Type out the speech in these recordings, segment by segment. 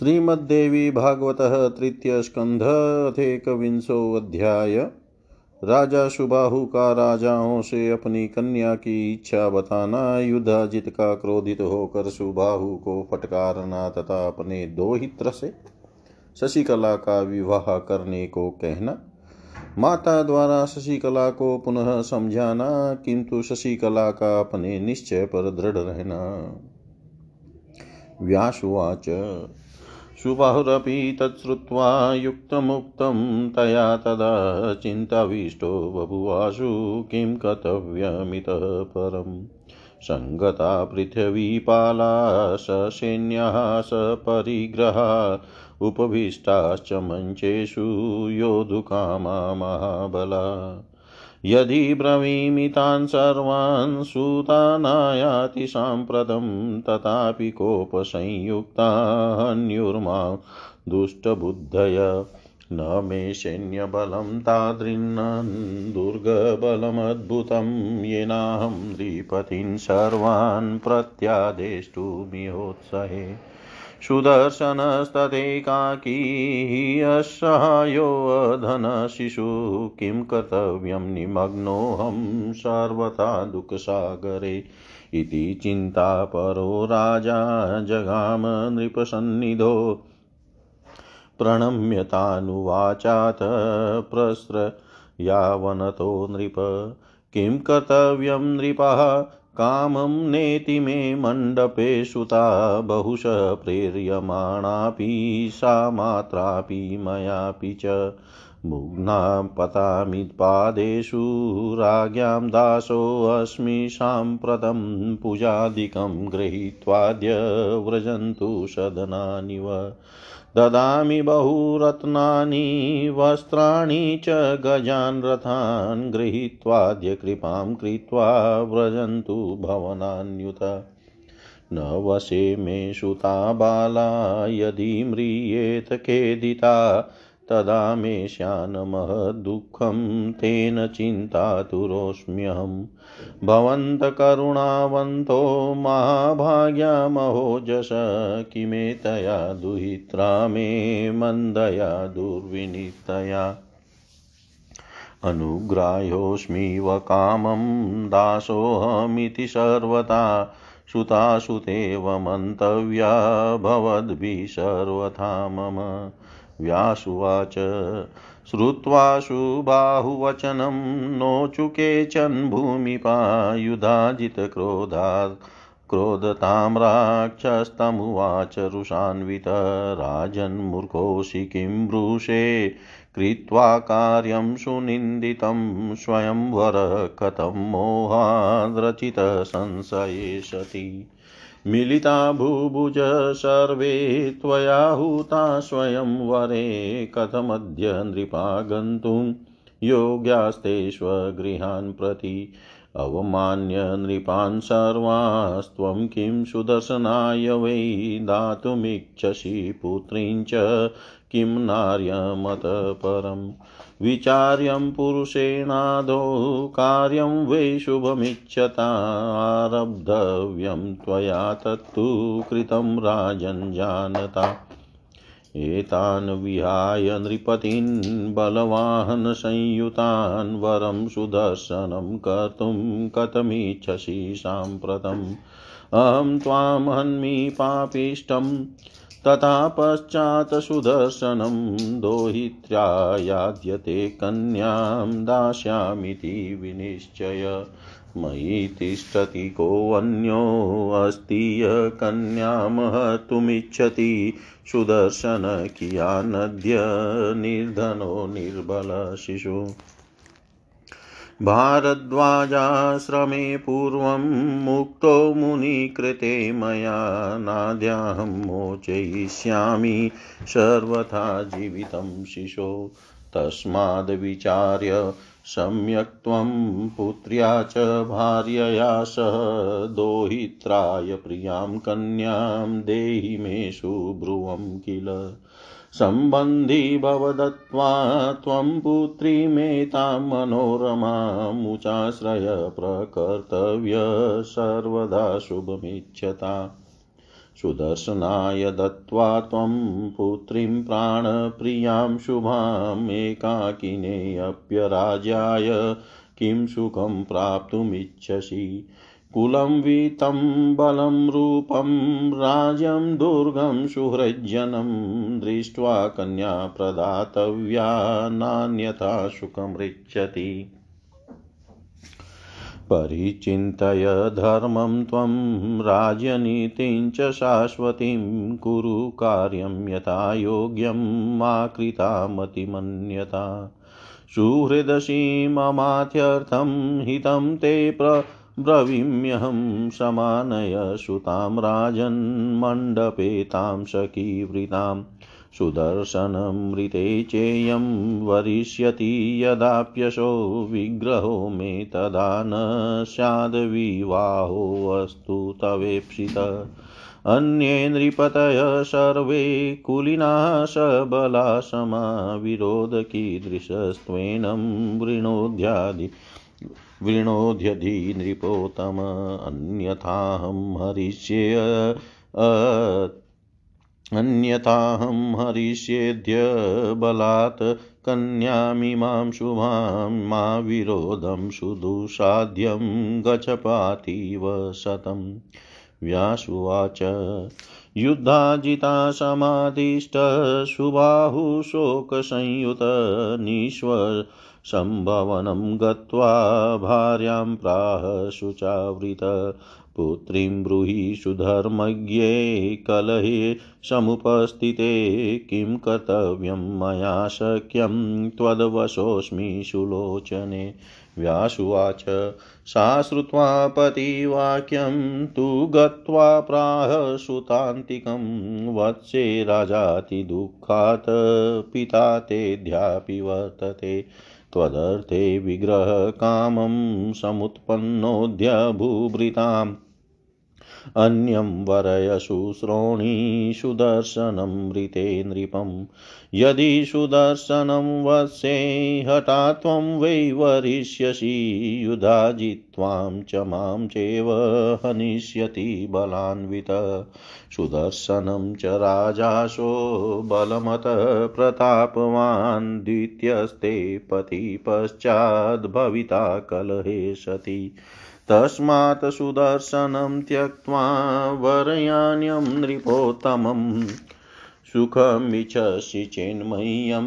श्रीमद्देवी भागवत तृतीय अध्याय। राजा सुबाहु का राजाओं से अपनी कन्या की इच्छा बताना युद्धाजित का क्रोधित होकर सुबाहु को फटकारना तथा अपने दो हित्र से शशिकला का विवाह करने को कहना, माता द्वारा शशिकला को पुनः समझाना, किंतु शशिकला का अपने निश्चय पर दृढ़ रहना। व्यासुवाच सुबाहुरपि तच्छ्रुत्वा युक्तमुक्तं तया तदा चिन्ताविष्टो बभुवासु किं कर्तव्यमितः परम् सङ्गता पृथिवीपाला ससैन्याः सपरिग्रहा उपभीष्टाश्च मञ्चेषु योधुकामा महाबला। यदि ब्रवीमि तान् सर्वान् सूतानायाति साम्प्रतं तथापि कोपसंयुक्तान्युर्मां दुष्टबुद्धय न मे सैन्यबलं तादृन्नं दुर्गबलमद्भुतं येनाहं नृपतीन् सर्वान् प्रत्यादेष्टुमिहोत्सहे। सुदर्शनस्तदेकाकी असहायोऽधनशिशु किं कर्तव्यं निमग्नोऽहं सर्वथा दुःखसागरे। इति चिन्तापरो राजा जगाम नृपसन्निधो। प्रणम्यतानुवाचात प्रस्रयावनतो नृप। किं कर्तव्यं नृपः कामं नेति मे मण्डपे सुता बहुश प्रेर्यमाणापि सा मात्रापि मयापि च। मुग्ना पतामि पादेषु, राज्ञां दासोऽस्मि साम्प्रतं पूजादिकं गृहीत्वाद्य व्रजन्तु सदनानिव ददामि बहुरत्नानि, वस्त्राणि च गजान् रथान् गृहीत्वाद्य कृपां कृत्वा व्रजन्तु भवनान्युत। न वशे मे सुता बाला, यदि म्रियेत खेदिता तदा मे श्यानमहदुःखं तेन चिन्तातुरोऽस्म्यहम् भवन्तकरुणावन्तो महाभाग्यामहोजस किमेतया दुहित्रा मे मन्दया दुर्विनीतया। अनुग्राह्योऽस्मिव कामं दासोऽहमिति सर्वथा सुतासुतेव मन्तव्या भवद्भिः सर्वथा मम। व्यासुवाच। श्रुत्वा सुबाहुवचनं नोचुकेचन् भूमिपायुधाजितक्रोधात् क्रोधतां राक्षस्तमुवाच रुषान्वित। राजन्मूर्खोऽसि किं ब्रूषे। कृत्वा कार्यं सुनिन्दितं स्वयंवर कथं मोहाद्रचितसंशये सति मिलिता भूभुज सर्वे त्वया हूता स्वयंवरे कथमद्य नृपा गन्तुं योग्यास्ते स्वगृहान् प्रति अवमान्य नृपान् सर्वास्त्वं किं सुदर्शनाय वै दातुमिच्छसि पुत्रीं च किं नार्यमत परम् विचार्यं पुरुषेणादौ कार्यं वै शुभमिच्छतारब्धव्यं त्वया तत्तु कृतं राजञ्जानता एतान् विहाय नृपतीन् बलवाहनसंयुतान् वरं सुदर्शनं कर्तुं कथमिच्छसि साम्प्रतम्। अहं त्वां हन्मि पापिष्टम्। तथा पश्चात् सुदर्शनं दोहित्र्या याद्यते कन्यां दास्यामीति विनिश्चय। मयि तिष्ठति कोऽन्योऽस्ति यः कन्यामहतुमिच्छति सुदर्शन कियानद्य निर्धनो निर्बलशिशु। भारद्वाजाश्रमे पूर्वं मुक्तो मुनिकृते मया नाद्याहं मोचयिष्यामि सर्वथा जीवितं शिशो। तस्माद्विचार्य सम्यक् त्वं पुत्र्या च भार्यया सह दोहित्राय प्रियाँ कन्यां देहि मे सुब्रुवं किल। सम्बन्धी भवदत्वा त्वं पुत्रीमेतां मनोरमामुचाश्रय प्रकर्तव्य सर्वदा शुभमिच्छता। सुदर्शनाय दत्त्वा त्वं पुत्रीं प्राणप्रियाँ शुभाम् एकाकिनेऽप्यराजाय किं सुखं प्राप्तुमिच्छसि। कुलं वीतं बलं रूपं, राज्यं दुर्गं सुहृज्जनं, दृष्ट्वा कन्या प्रदातव्या, नान्यथा सुखमृच्छति परिचिन्तय धर्मं त्वं, राज्यनीतिं च शाश्वतीं, कुरु कार्यं यथा योग्यं, मा कृता मतिमन्यता सुहृदसीममात्यर्थं हितं ते प्र ब्रवीम्यहं समानय सुतां राजन्मण्डपे तां सखीवृताम् सुदर्शनमृते चेयं वरिष्यति यदाप्यशो विग्रहो मे तदा न स्याद्विवाहोऽस्तु तवेप्सित। अन्ये नृपतय सर्वे कुलिनाः सबला वृणोध्यधि नृपोतम अन्यथाहं हरिष्ये अन्यथाहं हरिष्येद्य बलात् कन्यामिमां शुभां, मा विरोधं सुदुसाध्यं गच्छपातीव शतं व्यासुवाच युद्धाजिता समादिष्टशुबाहुशोकसंयुत निष्व सम्भवनं गत्वा भार्यां प्राह शुचावृत। पुत्रीं ब्रूहि सुधर्मज्ञे कलहे समुपस्थिते। किं कर्तव्यं मया शक्यं त्वद्वशोऽस्मि सुलोचने। व्यासुवाच सा श्रुत्वा पतिवाक्यं तु गत्वा प्राह सुतान्तिकं वत्से राजातिदुःखात् पिता तेऽध्यापि वर्तते। त्वदर्थे विग्रहकामं समुत्पन्नोऽद्य भूभृताम् अन्यं वरयशुश्रोणीषु दर्शनमृते नृपम् यदि सुदर्शनं वत्से हठा त्वं वै वरिष्यसि, युधा जित्वां च माँ चैव हनिष्यति बलान्वित। सुदर्शनं च राजाशो बलमतः प्रतापवान्, द्वितीयस्ते पति पश्चाद्भविता कलहे सति। तस्मात् सुदर्शनं त्यक्त्वा वरयान्यं नृपोत्तमम् सुखमिच्छसि चेन्मह्यं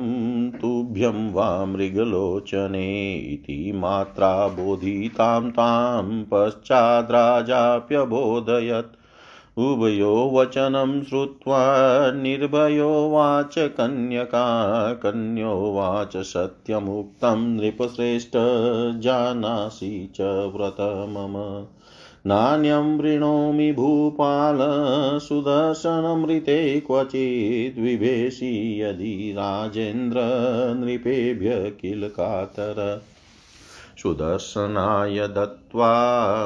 तुभ्यं वा मृगलोचने इति मात्रा बोधितां तां पश्चाद्राजाप्यबोधयत् उभयो वचनं श्रुत्वा निर्भयोवाच कन्यका कन्योवाच सत्यमुक्तं नृपश्रेष्ठ जानासि च व्रत मम। नान्यं वृणोमि भूपाल, सुदर्शनमृते क्वचिद् यदि राजेन्द्र नृपेभ्य किल कातर। सुदर्शनाय दत्त्वा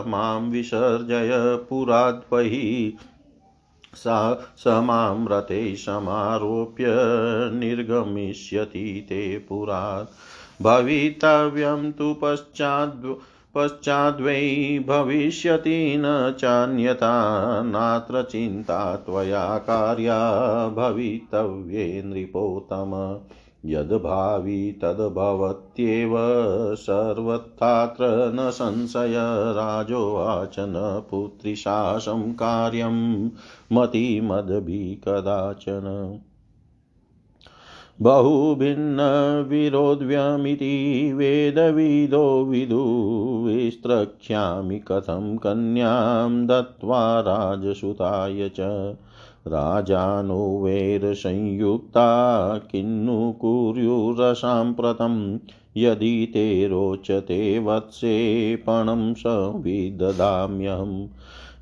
माँ विसर्जय पुराद्वहि सा स माँ रथे समारोप्य निर्गमिष्यति ते पुरात्। भवितव्यं तु पश्चाद् पश्चाद्वै भविष्यति न चान्यता, नात्र चिन्ता त्वया कार्या भवितव्ये नृपोत्तम। यद्भावि तद्भवत्येव सर्वत्रात्र न संशय राजोवाच न पुत्रिशासं कार्यं मतिमद्भिः कदाचन बहुभिन्नविरोध्व्यमिति वेदविदो विदुविस्त्रक्ष्यामि कथं कन्यां दत्त्वा राजसुताय च। राजानो वैरसंयुक्ता किन्नु कुर्युरसाम्प्रतं यदि ते रोचते वत्से पणं संविदधाम्यहम्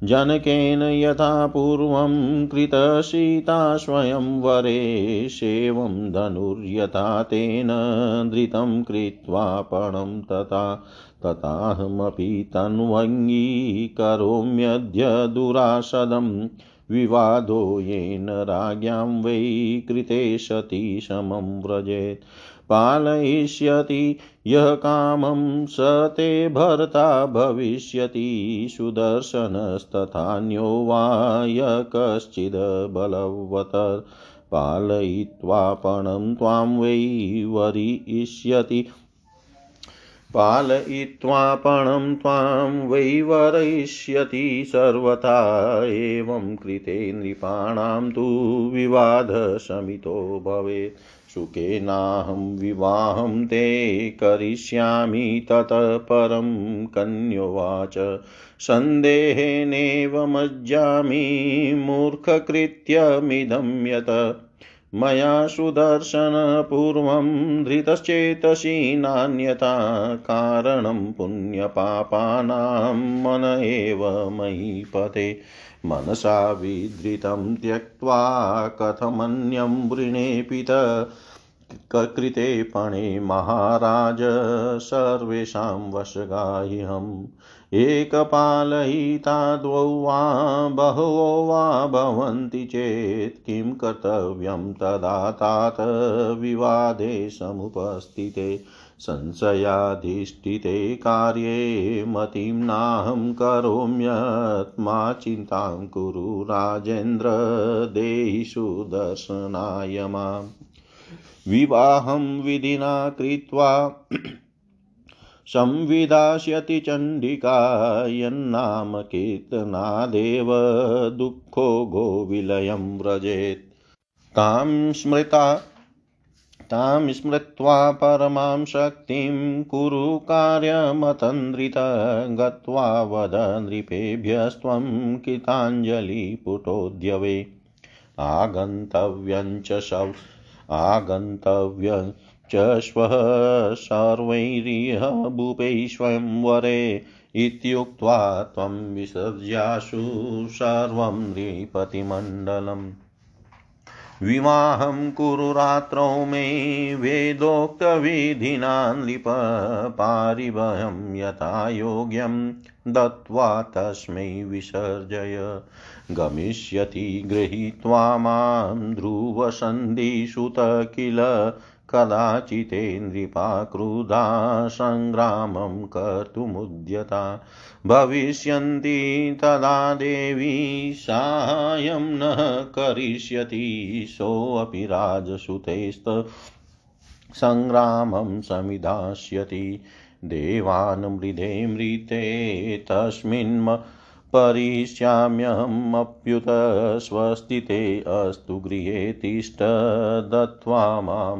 जनकेन यथा पूर्वं कृतसीता स्वयंवरे सेवं धनुर्यथा तेन धृतं कृत्वा पणं तथा, तथाहमपि तन्वङ्गीकरोम्यद्य दुरासदम्। विवादो येन राज्ञां वै कृते सती समं व्रजेत्। पालयिष्यति यः कामं स ते भर्ता भविष्यति सुदर्शनस्तथान्यो वा य कश्चिद् बलवतर्। पालयित्वा त्वां वै वरिष्यति पालयित्वापणं त्वां वैवरयिष्यति सर्वथा एवं कृते नृपाणां तु विवादशमितो भवेत्। सुखेनाहं विवाहं ते करिष्यामि ततः परं कन्योवाच। सन्देहेनेव मूर्खकृत्यमिदं यत्। मया सुदर्शनपूर्वं धृतश्चेतसि नान्यथा कारणं पुण्यपापानां मन एव मयीपते मनसा विधृतं त्यक्त्वा कथमन्यं वृणेपित कृते पणे महाराज, सर्वेषां वशगाह्यहम् एकपालयिता द्वौ वा बहवो वा भवन्ति चेत् किं कर्तव्यं तदा तात विवादे समुपस्थिते संशयाधिष्ठिते कार्ये मतिं नाहं करोम्यत् मा चिन्तां कुरु राजेन्द्र देहि सुदर्शनाय माम्। विवाहं विधिना कृत्वा संविधास्यति चण्डिका यन्नाम कीर्तनादेव दुःखो गोविलयं व्रजेत्। तां स्मृता, तां स्मृत्वा परमां शक्तिं कुरु कार्यमतन्द्रित गत्वा वद नृपेभ्यस्त्वं कृताञ्जलिपुटोद्यवे। आगन्तव्यं च शव आगन्तव्यं च श्वः सर्वैरिह भूपै स्वयंवरे इत्युक्त्वा त्वं विसर्जासु सर्वं नृपतिमण्डलम्। विवाहं कुरु रात्रौ मे वेदोक्तविधिना नृप पारिभयं यथा योग्यं दत्त्वा तस्मै विसर्जय। गमिष्यति गृहीत्वा माँ ध्रुवसन्धिसुत किल कदाचिते नृपा क्रुधा सङ्ग्रामं कर्तुमुद्यता। भविष्यन्ति तदा देवी साहाय्यं न करिष्यति, सोऽपि राजसुतेस्त सङ्ग्रामं समिधास्यति देवान् मृधे मृते, तस्मिन् परिश्याम्यहमप्युत स्वस्तिते अस्तु गृहे तिष्ठ दत्त्वा माँ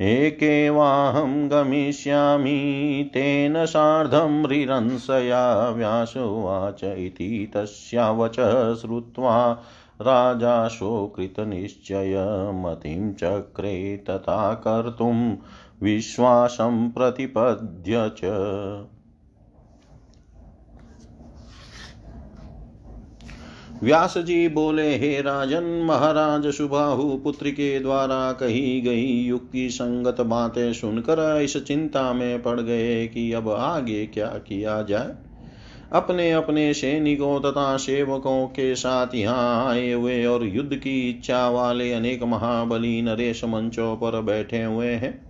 एकेवाहं गमिष्यामि तेन सार्धं रिरंसया व्यासोवाच इति तस्या वच श्रुत्वा राजा शोकृतनिश्चय मतिं चक्रे तथा कर्तुं विश्वासं प्रतिपद्य च। व्यास जी बोले, हे राजन, महाराज सुबाहु पुत्र के द्वारा कही गई युक्ति संगत बातें सुनकर इस चिंता में पड़ गए कि अब आगे क्या किया जाए। अपने अपने सैनिकों तथा सेवकों के साथ यहाँ आए हुए और युद्ध की इच्छा वाले अनेक महाबली नरेश मंचों पर बैठे हुए हैं।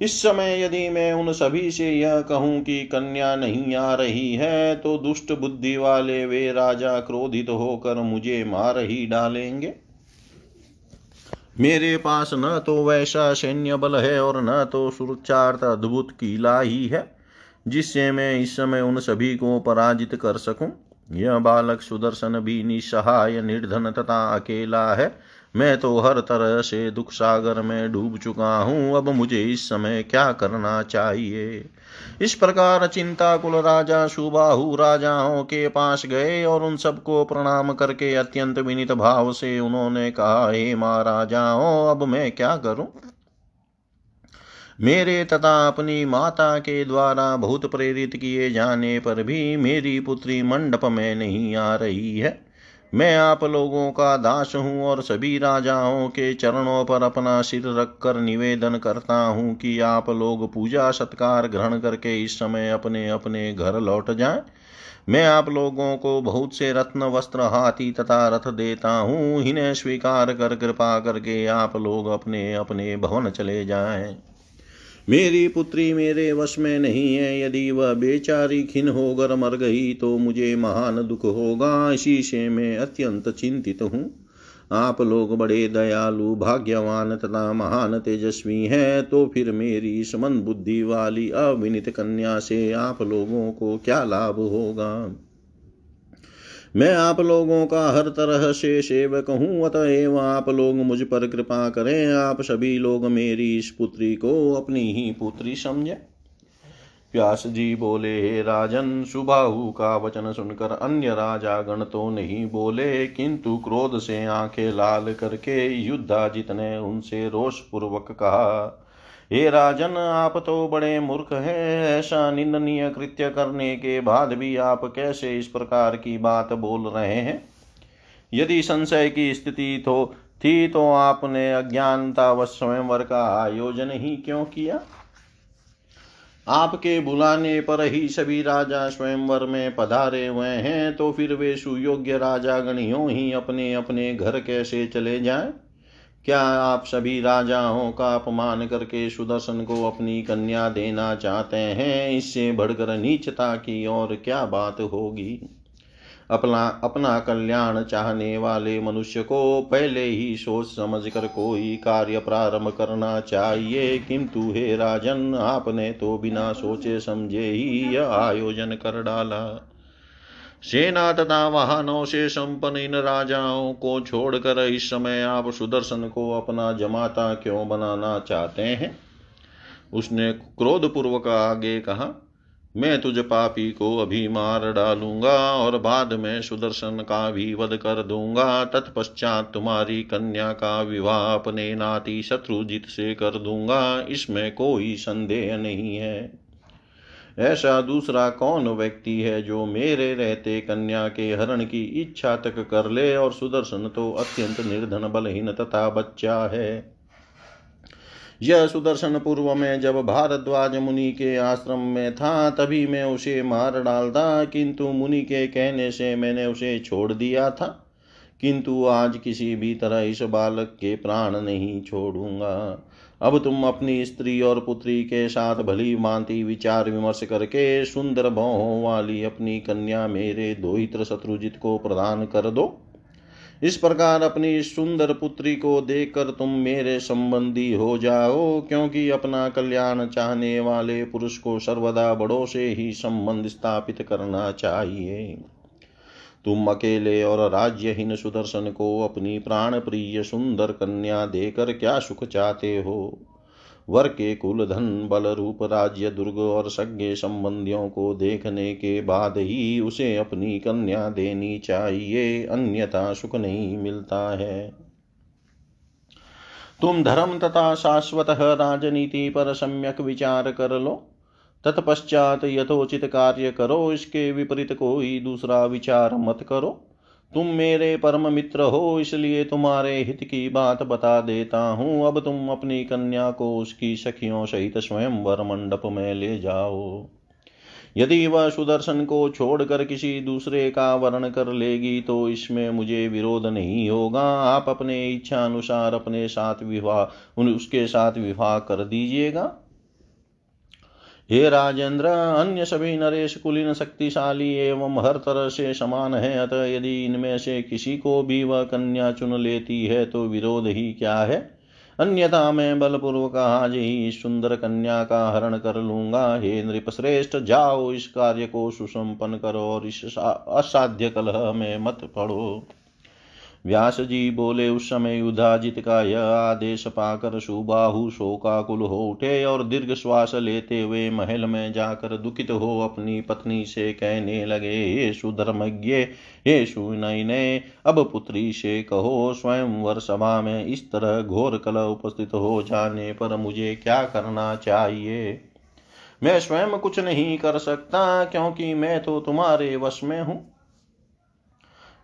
इस समय यदि मैं उन सभी से यह कहूँ कि कन्या नहीं आ रही है तो दुष्ट बुद्धि वाले वे राजा क्रोधित होकर मुझे मार ही डालेंगे। मेरे पास न तो वैसा सैन्य बल है और न तो सुरक्षार्थ अद्भुत किला ही है, जिससे मैं इस समय उन सभी को पराजित कर सकूँ। यह बालक सुदर्शन भी निसहाय निर्धन तथा अकेला है। मैं तो हर तरह से दुख सागर में डूब चुका हूँ। अब मुझे इस समय क्या करना चाहिए? इस प्रकार चिंता कुल राजा, सुबाहु राजाओं के पास गए और उन सबको प्रणाम करके अत्यंत विनित भाव से उन्होंने कहा, हे महाराजाओं, अब मैं क्या करूँ? मेरे तथा अपनी माता के द्वारा बहुत प्रेरित किए जाने पर भी मेरी पुत्री मंडप में नहीं आ रही है। मैं आप लोगों का दास हूँ और सभी राजाओं के चरणों पर अपना सिर रखकर निवेदन करता हूँ कि आप लोग पूजा सत्कार ग्रहण करके इस समय अपने अपने घर लौट जाएँ। मैं आप लोगों को बहुत से रत्न, वस्त्र, हाथी तथा रथ देता हूँ। इन्हें स्वीकार कर, कृपा करके आप लोग अपने अपने भवन चले जाएँ। मेरी पुत्री मेरे वश में नहीं है, यदि वह बेचारी खिन होकर मर गई तो मुझे महान दुख होगा। इसी से मैं अत्यंत चिंतित हूँ। आप लोग बड़े दयालु, भाग्यवान तथा महान तेजस्वी हैं तो फिर मेरी समन बुद्धि वाली अविनित कन्या से आप लोगों को क्या लाभ होगा? मैं आप लोगों का हर तरह से सेवक हूँ, अतएव आप लोग मुझ पर कृपा करें। आप सभी लोग मेरी इस पुत्री को अपनी ही पुत्री समझे। व्यास जी बोले, हे राजन, सुबाहु का वचन सुनकर अन्य राजा गण तो नहीं बोले, किंतु क्रोध से आँखें लाल करके युद्धाजित ने उनसे रोष पूर्वक कहा। हे राजन, आप तो बड़े मूर्ख हैं। ऐसा निंदनीय कृत्य करने के बाद भी आप कैसे इस प्रकार की बात बोल रहे हैं? यदि संशय की स्थिति तो थी तो आपने अज्ञानता व स्वयंवर का आयोजन ही क्यों किया? आपके बुलाने पर ही सभी राजा स्वयंवर में पधारे हुए हैं तो फिर वे सुयोग्य राजा गणियों ही अपने अपने घर कैसे चले जाएँ? क्या आप सभी राजाओं का अपमान करके सुदर्शन को अपनी कन्या देना चाहते हैं? इससे बढ़कर नीचता की और क्या बात होगी? अपना अपना कल्याण चाहने वाले मनुष्य को पहले ही सोच समझ कर कोई कार्य प्रारंभ करना चाहिए। किंतु हे राजन, आपने तो बिना सोचे समझे ही यह आयोजन कर डाला। सेना तथा वाहनों से संपन्न इन राजाओं को छोड़कर इस समय आप सुदर्शन को अपना जमाता क्यों बनाना चाहते हैं? उसने क्रोध पूर्वक आगे कहा, मैं तुझ पापी को अभी मार डालूँगा और बाद में सुदर्शन का भी वध कर दूँगा। तत्पश्चात तुम्हारी कन्या का विवाह अपने नाती शत्रुजित से कर दूँगा। इसमें कोई संदेह नहीं है। ऐसा दूसरा कौन व्यक्ति है जो मेरे रहते कन्या के हरण की इच्छा तक कर ले और सुदर्शन तो अत्यंत निर्धन बलहीन तथा बच्चा है। यह सुदर्शन पूर्व में जब भारद्वाज मुनि के आश्रम में था, तभी मैं उसे मार डालता, किंतु मुनि के कहने से मैंने उसे छोड़ दिया था। किंतु आज किसी भी तरह इस बालक के प्राण नहीं छोड़ूँगा। अब तुम अपनी स्त्री और पुत्री के साथ भली मानती विचार विमर्श करके सुंदर भौहों वाली अपनी कन्या मेरे दोहित्र शत्रुजित को प्रदान कर दो। इस प्रकार अपनी सुंदर पुत्री को देखकर तुम मेरे संबंधी हो जाओ, क्योंकि अपना कल्याण चाहने वाले पुरुष को सर्वदा बड़ों से ही संबंध स्थापित करना चाहिए। तुम अकेले और राज्यहीन सुदर्शन को अपनी प्राण प्रिय सुंदर कन्या देकर क्या सुख चाहते हो? वर के कुल धन, बल रूप, राज्य, दुर्ग और सज्ञ संबंधियों को देखने के बाद ही उसे अपनी कन्या देनी चाहिए, अन्यथा सुख नहीं मिलता है। तुम धर्म तथा शाश्वत राजनीति पर सम्यक विचार कर लो। तत्पश्चात यथोचित कार्य करो, इसके विपरीत कोई दूसरा विचार मत करो। तुम मेरे परम मित्र हो, इसलिए तुम्हारे हित की बात बता देता हूँ। अब तुम अपनी कन्या को उसकी सखियों सहित स्वयं वर मंडप में ले जाओ। यदि वह सुदर्शन को छोड़कर किसी दूसरे का वर्ण कर लेगी तो इसमें मुझे विरोध नहीं होगा। आप अपने इच्छा अनुसार अपने साथ विवाह, उसके साथ विवाह कर दीजिएगा। हे राजेंद्र, अन्य सभी नरेश कुलीन शक्तिशाली एवं हर तरह से समान है, अतः यदि इनमें से किसी को भी वह कन्या चुन लेती है तो विरोध ही क्या है? अन्यथा मैं बलपूर्वक आज ही इस सुंदर कन्या का हरण कर लूँगा। हे नृप श्रेष्ठ जाओ इस कार्य को सुसंपन्न करो और इस असाध्य कलह में मत पड़ो। व्यास जी बोले, उस समय युद्धाजित का यह आदेश पाकर सुबाहु शोकाकुल हो उठे और दीर्घ श्वास लेते हुए महल में जाकर दुखित हो अपनी पत्नी से कहने लगे, हे सुधर्मज्ञ, हे सुनयने, अब पुत्री से कहो स्वयं वर सभा में इस तरह घोर कल उपस्थित हो जाने पर मुझे क्या करना चाहिए? मैं स्वयं कुछ नहीं कर सकता, क्योंकि मैं तो तुम्हारे वश में हूँ।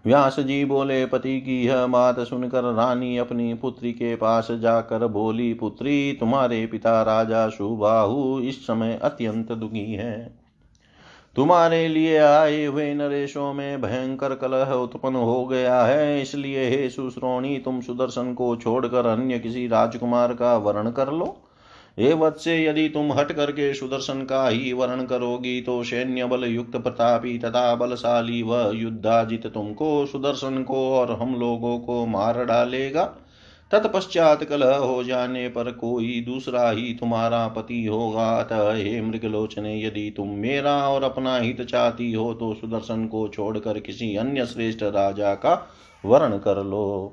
व्यास जी बोले, पति की यह बात सुनकर रानी अपनी पुत्री के पास जाकर बोली, पुत्री, तुम्हारे पिता राजा सुबाहु इस समय अत्यंत दुखी है। तुम्हारे लिए आए हुए नरेशों में भयंकर कलह उत्पन्न हो गया है। इसलिए हे सुश्रोणी, तुम सुदर्शन को छोड़कर अन्य किसी राजकुमार का वर्ण कर लो। हे वत्से, यदि तुम हट करके सुदर्शन का ही वर्ण करोगी तो सैन्य बल युक्त प्रतापी तथा बलशाली व युद्धाजित तुमको सुदर्शन को और हम लोगों को मार डालेगा। तत्पश्चात कलह हो जाने पर कोई दूसरा ही तुम्हारा पति होगा। अतः हे मृगलोचने, यदि तुम मेरा और अपना हित चाहती हो तो सुदर्शन को छोड़कर किसी अन्य श्रेष्ठ राजा का वर्ण कर लो।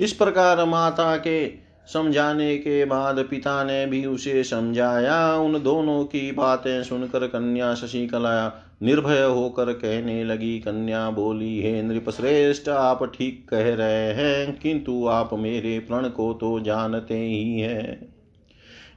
इस प्रकार माता के समझाने के बाद पिता ने भी उसे समझाया। उन दोनों की बातें सुनकर कन्या शशिकला निर्भय होकर कहने लगी, कन्या बोली, हे नृप श्रेष्ठ आप ठीक कह रहे हैं, किंतु आप मेरे प्रण को तो जानते ही हैं।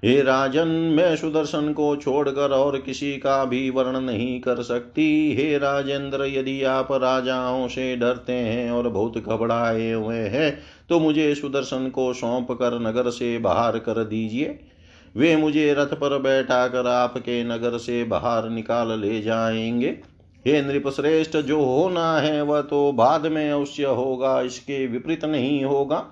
हे राजन, मैं सुदर्शन को छोड़कर और किसी का भी वर्ण नहीं कर सकती। हे राजेंद्र, यदि आप राजाओं से डरते हैं और बहुत घबराए हुए हैं तो मुझे सुदर्शन को सौंप कर नगर से बाहर कर दीजिए। वे मुझे रथ पर बैठा कर आपके नगर से बाहर निकाल ले जाएँगे। हे नृपश्रेष्ठ, जो होना है वह तो बाद में अवश्य होगा, इसके विपरीत नहीं होगा।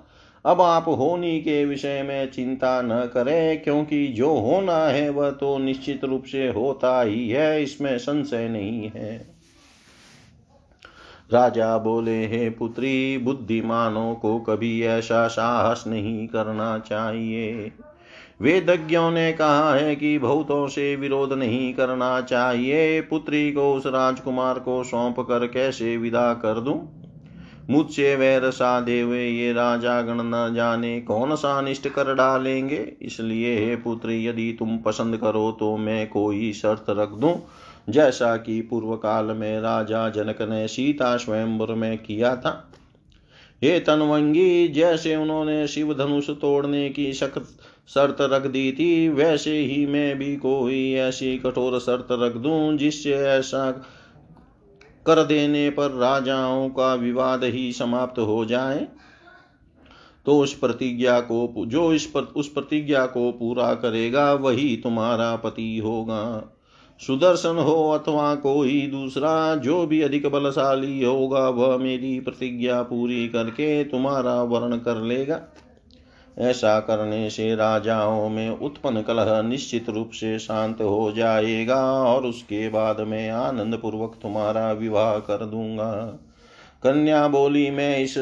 अब आप होनी के विषय में चिंता न करें, क्योंकि जो होना है वह तो निश्चित रूप से होता ही है, इसमें संशय नहीं है। राजा बोले, हे पुत्री, बुद्धिमानों को कभी ऐसा साहस नहीं करना चाहिए। वेदज्ञों ने कहा है कि बहुतों से विरोध नहीं करना चाहिए। पुत्री को उस राजकुमार को सौंप कर कैसे विदा कर दूँ? मुझसे वैर साधे हुए ये राजा गण न जाने कौन सा निष्ठ कर डालेंगे। इसलिए हे पुत्र, यदि तुम पसंद करो तो मैं कोई शर्त रख दूँ। जैसा कि पूर्व काल में राजा जनक ने सीता स्वयंवर में किया था। हे तनवंगी, जैसे उन्होंने शिव धनुष तोड़ने की सख्त शर्त रख दी थी, वैसे ही मैं भी कोई ऐसी कठोर शर्त रख दूँ जिससे ऐसा कर देने पर राजाओं का विवाद ही समाप्त हो जाए। तो उस प्रतिज्ञा को जो इस पर, उस प्रतिज्ञा को पूरा करेगा, वही तुम्हारा पति होगा। सुदर्शन हो अथवा कोई दूसरा, जो भी अधिक बलशाली होगा, वह मेरी प्रतिज्ञा पूरी करके तुम्हारा वर्ण कर लेगा। ऐसा करने से राजाओं में उत्पन्न कलह निश्चित रूप से शांत हो जाएगा और उसके बाद मैं आनंद पूर्वक तुम्हारा विवाह कर दूँगा। कन्या बोली, मैं इस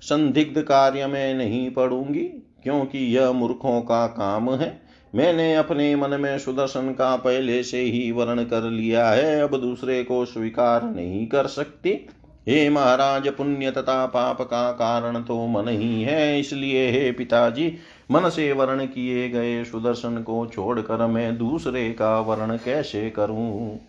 संदिग्ध कार्य में नहीं पड़ूँगी, क्योंकि यह मूर्खों का काम है। मैंने अपने मन में सुदर्शन का पहले से ही वर्ण कर लिया है, अब दूसरे को स्वीकार नहीं कर सकती। हे महाराज, पुण्य तथा पाप का कारण तो मन ही है, इसलिए हे पिताजी मन से वर्ण किए गए सुदर्शन को छोड़कर मैं दूसरे का वर्ण कैसे करूँ?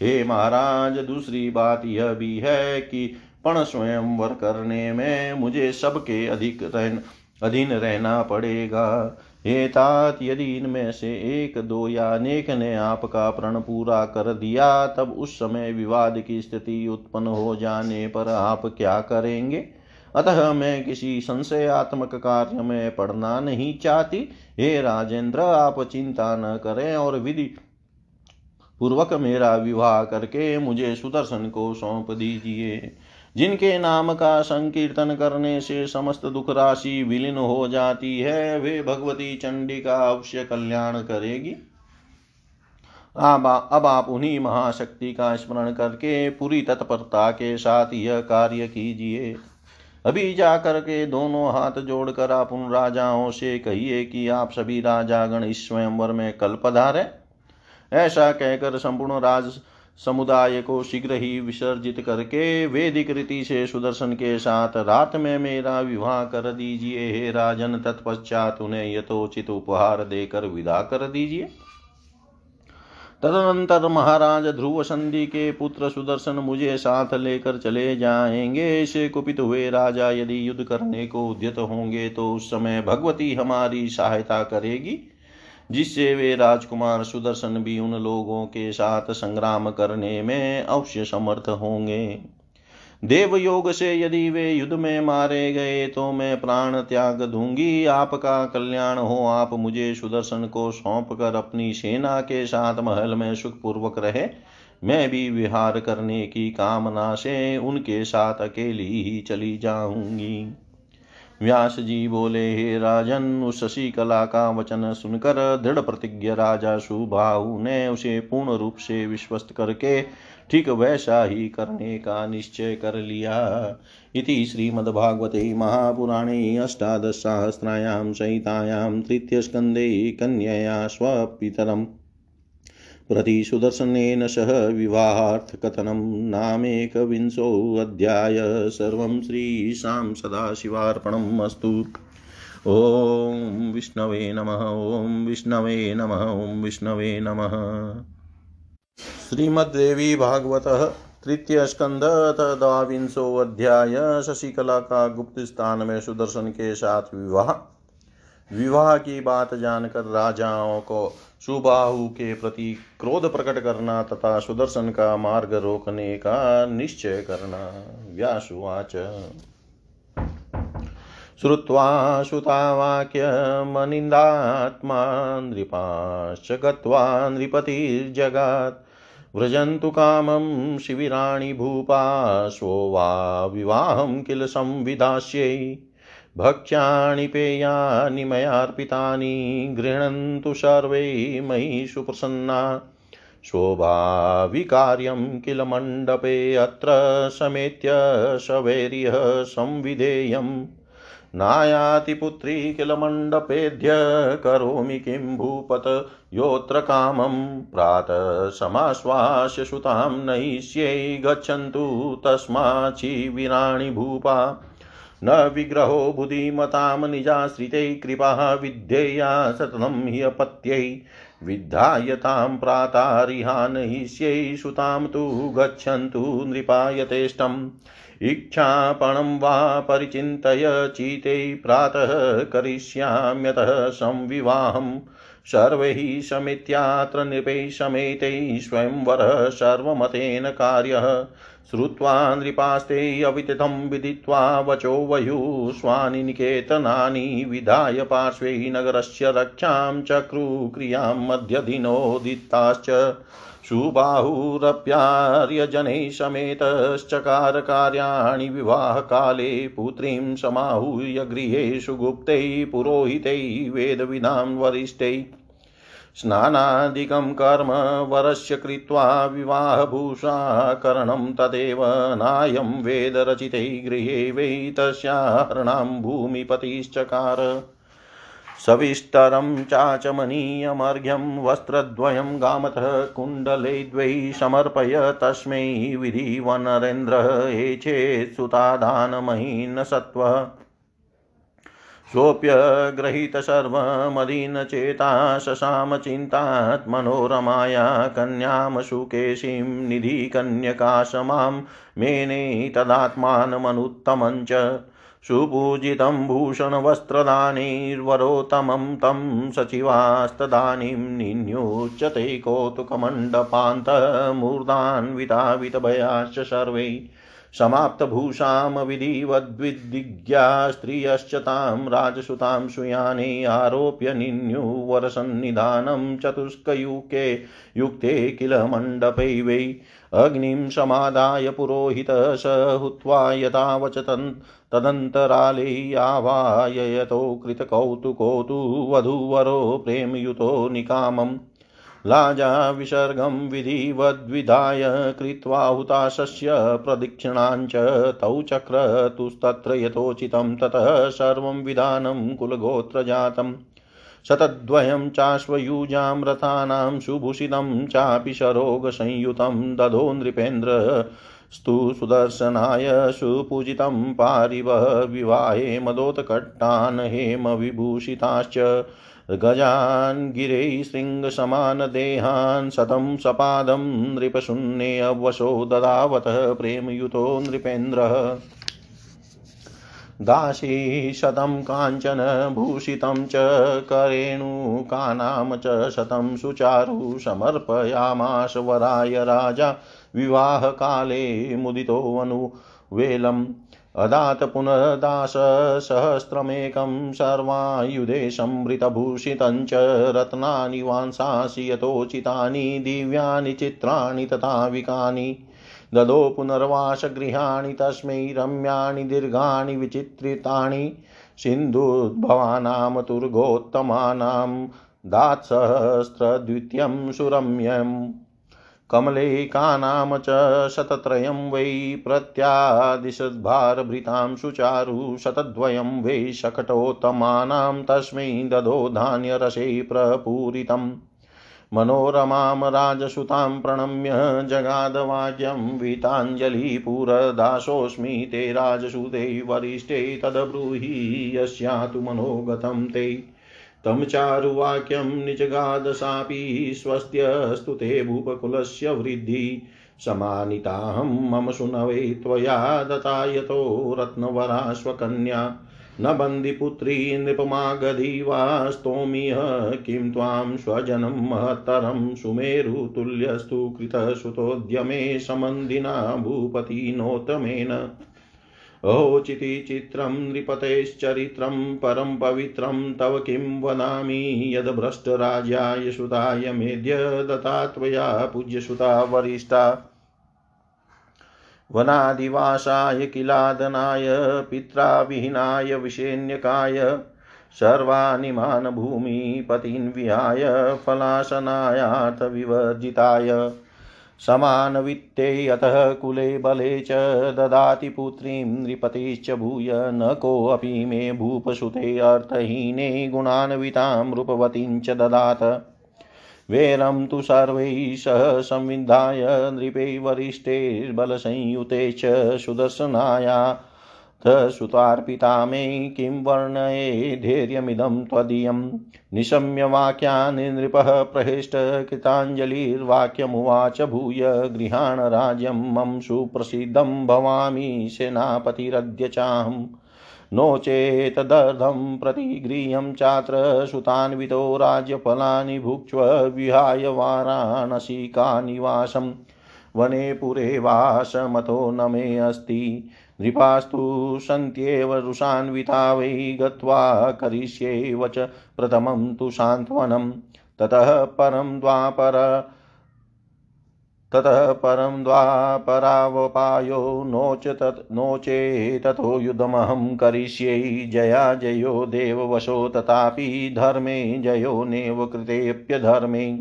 हे महाराज, दूसरी बात यह भी है कि पण स्वयं वर करने में मुझे सबके अधिक रहन अधीन रहना पड़ेगा। हे तात यदि इनमें से एक, दो या अनेक ने आपका प्रण पूरा कर दिया, तब उस समय विवाद की स्थिति उत्पन्न हो जाने पर आप क्या करेंगे? अतः मैं किसी संशयात्मक कार्य में पढ़ना नहीं चाहती। हे राजेंद्र, आप चिंता न करें और विधि पूर्वक मेरा विवाह करके मुझे सुदर्शन को सौंप दीजिए। जिनके नाम का संकीर्तन करने से समस्त दुख राशि विलीन हो जाती है, वे भगवती चंडी का अवश्य कल्याण करेगी। अब अब आप उन्हीं महाशक्ति का स्मरण करके पूरी तत्परता के साथ यह कार्य कीजिए। अभी जाकर के दोनों हाथ जोड़कर आप उन राजाओं से कहिए कि आप सभी राजागण इस स्वयंवर में कल पधारे ऐसा कहकर संपूर्ण राज समुदाय को शीघ्र ही विसर्जित करके वेदिक रीति से सुदर्शन के साथ रात में मेरा विवाह कर दीजिए। हे राजन, तत्पश्चात उन्हें यथोचित उपहार देकर विदा कर दीजिए। तदनंतर महाराज ध्रुव संधि के पुत्र सुदर्शन मुझे साथ लेकर चले जाएँगे। से कुपित हुए राजा यदि युद्ध करने को उद्यत होंगे तो उस समय भगवती हमारी सहायता करेगी। जिससे वे राजकुमार सुदर्शन भी उन लोगों के साथ संग्राम करने में अवश्य समर्थ होंगे। देव योग से यदि वे युद्ध में मारे गए तो मैं प्राण त्याग दूँगी। आपका कल्याण हो, आप मुझे सुदर्शन को सौंप कर अपनी सेना के साथ महल में सुखपूर्वक रहे। मैं भी विहार करने की कामना से उनके साथ अकेली ही चली जाऊँगी। व्यास जी बोले, हे राजन, उस शशि कला का वचन सुनकर दृढ़ प्रतिज्ञ राजा सुबाहु ने उसे पूर्ण रूप से विश्वस्त करके ठीक वैसा ही करने का निश्चय कर लिया। इति श्रीमद्भागवते महापुराणे अष्टादशसहस्रायां संहितायां, तृतीयस्कन्धे कन्यया स्वपितरम्। प्रतिसुदर्शनेन सह विवाहार्थकथनं नामेकविंशोऽध्याय सर्वं श्रीशां सदाशिवार्पणम् अस्तु। ॐ विष्णवे नमः, ॐ विष्णवे नमः, ॐ विष्णवे नमः। श्रीमद्देवी भागवतः तृतीय स्कंद द्वांशो अध्याय, शशिकला का गुप्त स्थान में सुदर्शन के साथ विवाह। विवाह की बात जानकर राजाओं को सुबाहु के प्रति क्रोध प्रकट करना तथा सुदर्शन का मार्ग रोकने का निश्चय करना। व्यासुवाच श्रुत्वा श्रुतावाक्यमनिन्दात्मा नृपाश्च गत्वा नृपतिर्जगात्। व्रजन्तु कामं शिविराणि भूपा स्वो वा विवाहं किल संविधास्यै भक्ष्याणि पेयानि मयार्पितानि गृह्णन्तु सर्वे मयि सुप्रसन्ना। शोभाविकार्यं किल मण्डपे अत्र समेत्य शवैर्यः संविधेयम्। नायाति पुत्री किल मण्डपेद्य करोमि किं भूपत योऽत्र कामं प्रातः समाश्वास्य सुतां नयिष्यै गच्छन्तु तस्माच्चिवीराणि भूपा। न विग्रहो बुद्धिमतां निजाश्रितै कृपाः विद्येया सततं ह्यपत्यै विद्धायतां प्रातारिहानयिष्यै सुतां तु गच्छन्तु नृपायतेष्टम्। इच्छापणं वा परिचिन्तय चिते प्रातः करिष्याम्यतः संविवाहम्। सर्वैः समित्यात्र नृपैः समेतैः स्वयंवरः सर्वमतेन कार्यः। श्रुत्वा नृपास्ते अवितिथं विदित्वा वचो वयुः स्वानि निकेतनानि विधाय पार्श्वे नगरस्य रक्षां चक्रुक्रियाँ मध्यदिनोदिताश्च सुबाहुरप्यार्यजनैः समेतश्चकार कार्याणि विवाहकाले पुत्रीं समाहूय गृहेषु गुप्तैः पुरोहितैः वेदविधां वरिष्ठैः स्नानादिकं कर्म वरस्य कृत्वा विवाहभूषाकरणं तदेव नायं वेदरचिते गृहे वै तस्याहृणां भूमिपतिश्चकार। सविस्तरं चाचमनीयमर्घ्यं वस्त्रद्वयं गामतः कुण्डले द्वै समर्पय तस्मै विधिवनरेन्द्रः एचेत् सुतादानमहीन सत्त्वः सोऽप्यग्रहीतसर्वमदीनचेता शशाम चिन्तात् मनोरमाया, कन्यां, सुकेशीं निधिकन्यकाशमां मेने तदात्मानमनुत्तमं च। सुपूजितं भूषणवस्त्रदानैर्वरोत्तमं तं सचिवास्तदानीं निन्युच्यते कौतुकमण्डपान्तमूर्धान्वितावितभयाश्च सर्वै। समाप्तभूषां विधिवद्विदिज्ञा स्त्रियश्च तां राजसुतां सुयाने आरोप्य निन्युवरसन्निधानं चतुष्कयुके युक्ते किल मण्डपे वै अग्निं समादाय पुरोहितः स हुत्वा यथा तदन्तराले आवाययतो कृतकौतुको वधूवरो प्रेमयुतो निकामम् लाजा विसर्गं विधिवद्विधाय कृत्वा हुताशस्य प्रदक्षिणाञ्च तौ चक्रतुस्तत्र यथोचितं ततः सर्वं विधानं कुलगोत्रजातम्। शतद्वयं चाश्वयुजां रथानां सुभूषितं चापि सरोगसंयुतं दधो नृपेन्द्र स्तु सुदर्शनाय सुपूजितं पारिवः विवाहे मदोत्कट्टान् हेमविभूषिताश्च। गजान् गिरैः शृङ्गसमानदेहान् शतं सपादं नृपशून्येऽवशो ददावतः प्रेमयुतो नृपेन्द्रः। दासी शतं काञ्चन भूषितं च करेणुकानां च शतं सुचारु समर्पयामाश वराय राजा विवाहकाले मुदितोऽनुवेलम् अदात् पुनर्दासहस्रमेकं सर्वायुधे संवृतभूषितं च रत्नानि वांसासि यथोचितानि, दिव्यानि चित्राणि तथाविकानि। ददो पुनर्वासगृहाणि तस्मै रम्याणि दीर्घाणि विचित्रितानि सिन्धुद्भवानां तुर्गोत्तमानां दात्सहस्रद्वितीयं सुरम्यम्। कमलेकानां च शतत्रयं वै प्रत्यादिशद्भारभृतां सुचारु शतद्वयं वै शकटोत्तमानां तस्मै ददो धान्यरसे प्रपूरितम्। मनोरमां राजसुतां प्रणम्य जगादवाक्यं वीताञ्जलिपुरदासोऽस्मि ते राजसुते वरिष्ठे तद्ब्रूहि यस्यातु मनोगतं ते। तं चारुवाक्यं निजगादशापि स्वस्त्यस्तु ते भूपकुलस्य वृद्धि। समानिताहं मम सुनवे त्वया दता यतो रत्नवरा स्वकन्या न बन्दिपुत्री नृपमागधी वा स्तोमिह किं त्वां स्वजनं महत्तरं सुमेरुतुल्यस्तु कृतसुतोद्यमे समन्दिना भूपतिनोत्तमेन ओचिति चित्रं नृपतेश्चरित्रं परं पवित्रं, तव किं वदामि? यद्भ्रष्टराज्याय सुताय मेद्य दत्ता त्वया पूज्यसुता वरिष्ठा। वनादिवासाय किलादनाय पित्रा विहीनाय विषेण्यकाय सर्वानिमान् भूमिपतीन् विहाय फलासनायार्थविवर्जिताय समानवित्ते अतः कुले बले च ददाति पुत्रीं नृपतिश्च भूय न कोऽपि मे भूपसुते अर्थहीने गुणान्वितां रूपवतीं च ददात। वेरं तु सर्वैः सह संविधाय नृपे वरिष्ठैर्बलसंयुते च सुदर्शनाया सुतार्पिता मे किं वर्णये धैर्यमिदं त्वदीयं। निशम्य वाक्यान् नृपः प्रहृष्टकृताञ्जलिर्वाक्यमुवाच भूय गृहाण राज्यं मम सुप्रसिद्धं भवामि सेनापतिरद्य चाहम् नो चेतदर्धं प्रतिगृह्यं चात्र सुतान्वितो राज्यफलानि भुक्ष्व विहाय वाराणसीकानिवासं वने पुरे वासमतो न मे अस्ति। नृपास्तु सन्त्येव रुषान्विता वै गत्वा करिष्ये वच प्रथमं तु सान्त्वनं ततः परं द्वापर ततः परं द्वापरावपायो नो च तत् युद्धमहं करिष्ये जया जयो देववशो तथापि धर्मे जयो नेव कृतेऽप्यधर्मे।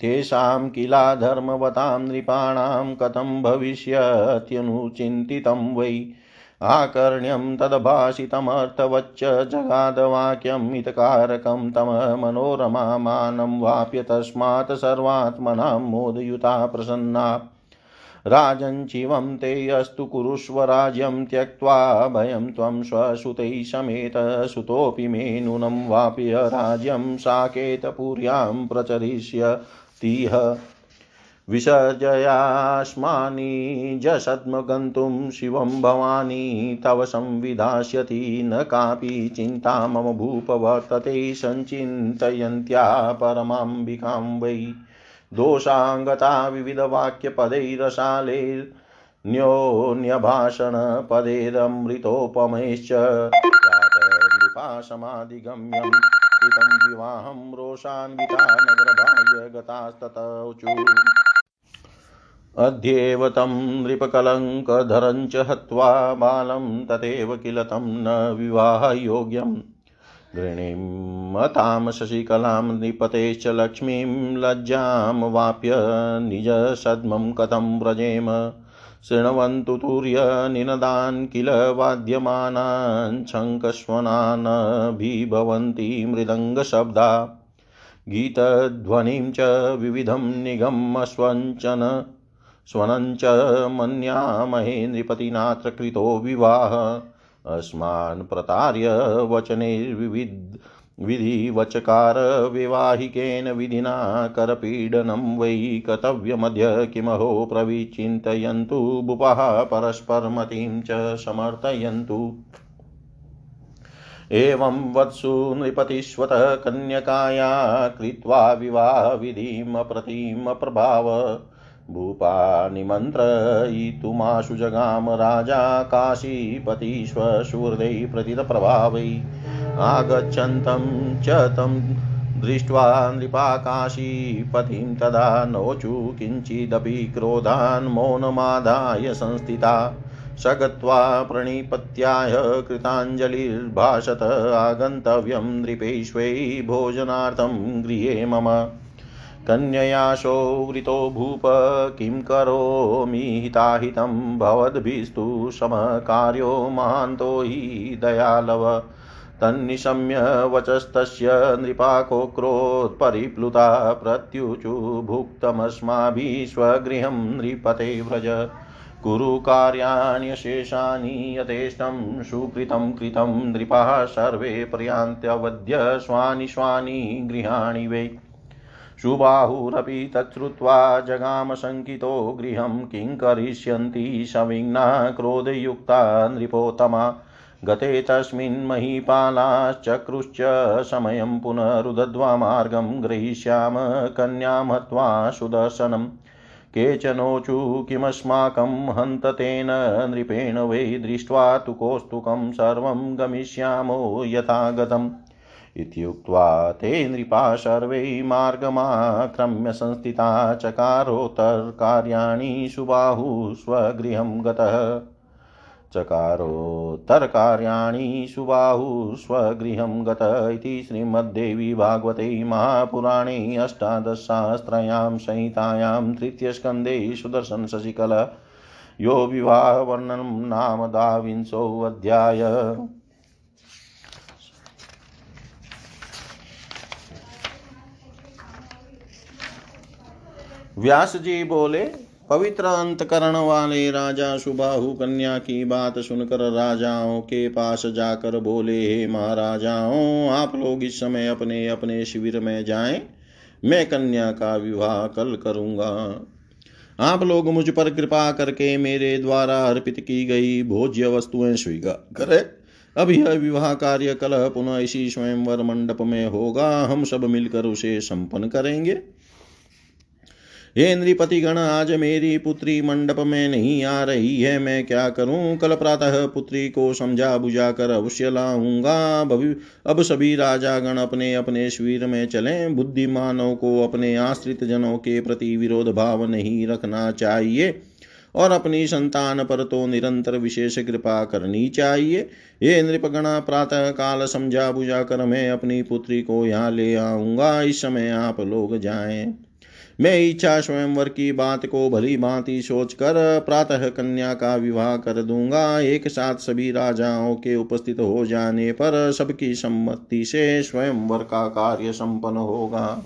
तेषां किलाधर्मवतां नृपाणां कथं भविष्यत्यनुचिन्तितं वै। आकर्ण्यं तद्भाषितमर्थवच्च जगादवाक्यम् इतकारकं तमः मनोरमामानं वाप्य तस्मात् सर्वात्मनां मोदयुता प्रसन्ना। राजञ्चिवं ते अस्तु कुरुष्व राज्यं त्यक्त्वा भयं त्वं स्वसुतैः समेत सुतोऽपि मे नूनं वाप्य राज्यं साकेतपुर्यां प्रचरिष्य तीह विसर्जयास्मानि जसद्म गन्तुं शिवं भवानी, तव संविधास्यति, न कापि चिन्ता मम भूप वर्तते, सञ्चिन्तयन्त्या परमाम्बिकां वै। दोषाङ्गता विविधवाक्यपदैरसालेर्न्योन्यभाषणपदैरमृतोपमैश्च नृपासमाधिगम्यम् कृतं विवाहं रोषान्विता नगरबाह्य गतास्ततौचु अध्येव तं नृपकलङ्कधरं च हत्वा बालं तथैव किल तं न विवाहयोग्यम् गृणीमतां शशिकलां नृपतेश्च लक्ष्मीं लज्जां वाप्य निजसद्मं कथं व्रजेम। शृण्वन्तु तुर्यनिनदान् किल वाद्यमानान् शङ्खस्वनानभिभवन्ति मृदङ्गशब्दा। गीतध्वनिं च विविधं निगमस्वञ्चन स्वनं च मन्यामहे नृपतिनात्र कृतो विवाह। अस्मान् प्रतार्य वचनैर्विविध विधिवचकार विवाहिकेन विधिना करपीडनं वै कर्तव्यमद्य किमहो प्रविचिन्तयन्तु भुपः परस्परमतिं च समर्थयन्तु। एवं वत्सु नृपतिष्वतः कन्यकाया कृत्वा विवाहविधिमप्रतिमप्रभाव भूपा निमन्त्रयितुमाशु जगाम राजा काशीपतिष्वशूर्दै प्रतितप्रभावै। आगच्छन्तं च तं दृष्ट्वा नृपाकाशीपतिं तदा नोचु किञ्चिदपि क्रोधान् मौनमादाय संस्थिता। स गत्वा प्रणिपत्याय कृताञ्जलिर्भाषत आगन्तव्यं नृपेष्वै भोजनार्थं गृहे मम। कन्ययाशो वृतो भूप किं करोमि हिताहितं भवद्भिस्तु समकार्यो महान्तो हि दयालव। तन्निशम्य वचस्तस्य नृपाकोक्रोत्परिप्लुता प्रत्युचु भुक्तमस्माभिः स्वगृहं नृपते व्रज। कुरु कार्याण्यशेषानि यथेष्टं सुकृतं कृतं नृपाः सर्वे पर्यान्त्यवद्य स्वानि स्वानि गृहाणि वै। सुबाहुरपि तच्छ्रुत्वा जगाम शङ्कितो गृहं किं करिष्यन्ति सविघ्ना क्रोधयुक्ता नृपोत्तमा। गते तस्मिन् महीपालाश्चक्रुश्च समयं पुनरुदध्वा मार्गं ग्रहीष्याम कन्यां हत्वा सुदर्शनम् केचनोचु किमस्माकं हन्त तेन नृपेण वै दृष्ट्वा तु कौस्तुकं सर्वं गमिष्यामो यथा गतम् इत्युक्त्वा ते नृपा सर्वै मार्गमाक्रम्य संस्थिता चकारोत्तर्कार्याणि सुबाहु स्वगृहं गतः। चकारोत्तरकार्याणि सुबाहु स्वगृहं गत इति श्रीमद्देवी भागवते महापुराणे अष्टादशसहस्रयां संहितायां तृतीयस्कन्धे सुदर्शनशशिकल यो विवाहवर्णनं नाम द्वाविंशोऽध्याय व्यास जी बोले पवित्र अंतकरण वाले राजा सुबाहु कन्या की बात सुनकर राजाओं के पास जाकर बोले, हे महाराजाओं, आप लोग इस समय अपने अपने शिविर में जाएँ। मैं कन्या का विवाह कल करूँगा। आप लोग मुझ पर कृपा करके मेरे द्वारा अर्पित की गई भोज्य वस्तुएँ स्वीकार करें? अब यह विवाह कार्य कल पुनः इसी स्वयंवर मंडप में होगा। हम सब मिलकर उसे संपन्न करेंगे। हे नृपति गण आज मेरी पुत्री मंडप में नहीं आ रही है। मैं क्या करूँ? कल प्रातः पुत्री को समझा बुझा कर अवश्य लाऊँगा। अब सभी राजा गण अपने अपने शिविर में चलें। बुद्धिमानों को अपने आश्रित जनों के प्रति विरोध भाव नहीं रखना चाहिए और अपनी संतान पर तो निरंतर विशेष कृपा करनी चाहिए। ये नृपगणा, प्रातः काल समझा बुझा कर मैं अपनी पुत्री को यहाँ ले आऊँगा। इस समय आप लोग जाएँ। मैं इच्छा स्वयंवर की बात को भली भांति सोच कर प्रातः कन्या का विवाह कर दूँगा। एक साथ सभी राजाओं के उपस्थित हो जाने पर सबकी सम्मति से स्वयंवर का कार्य संपन्न होगा।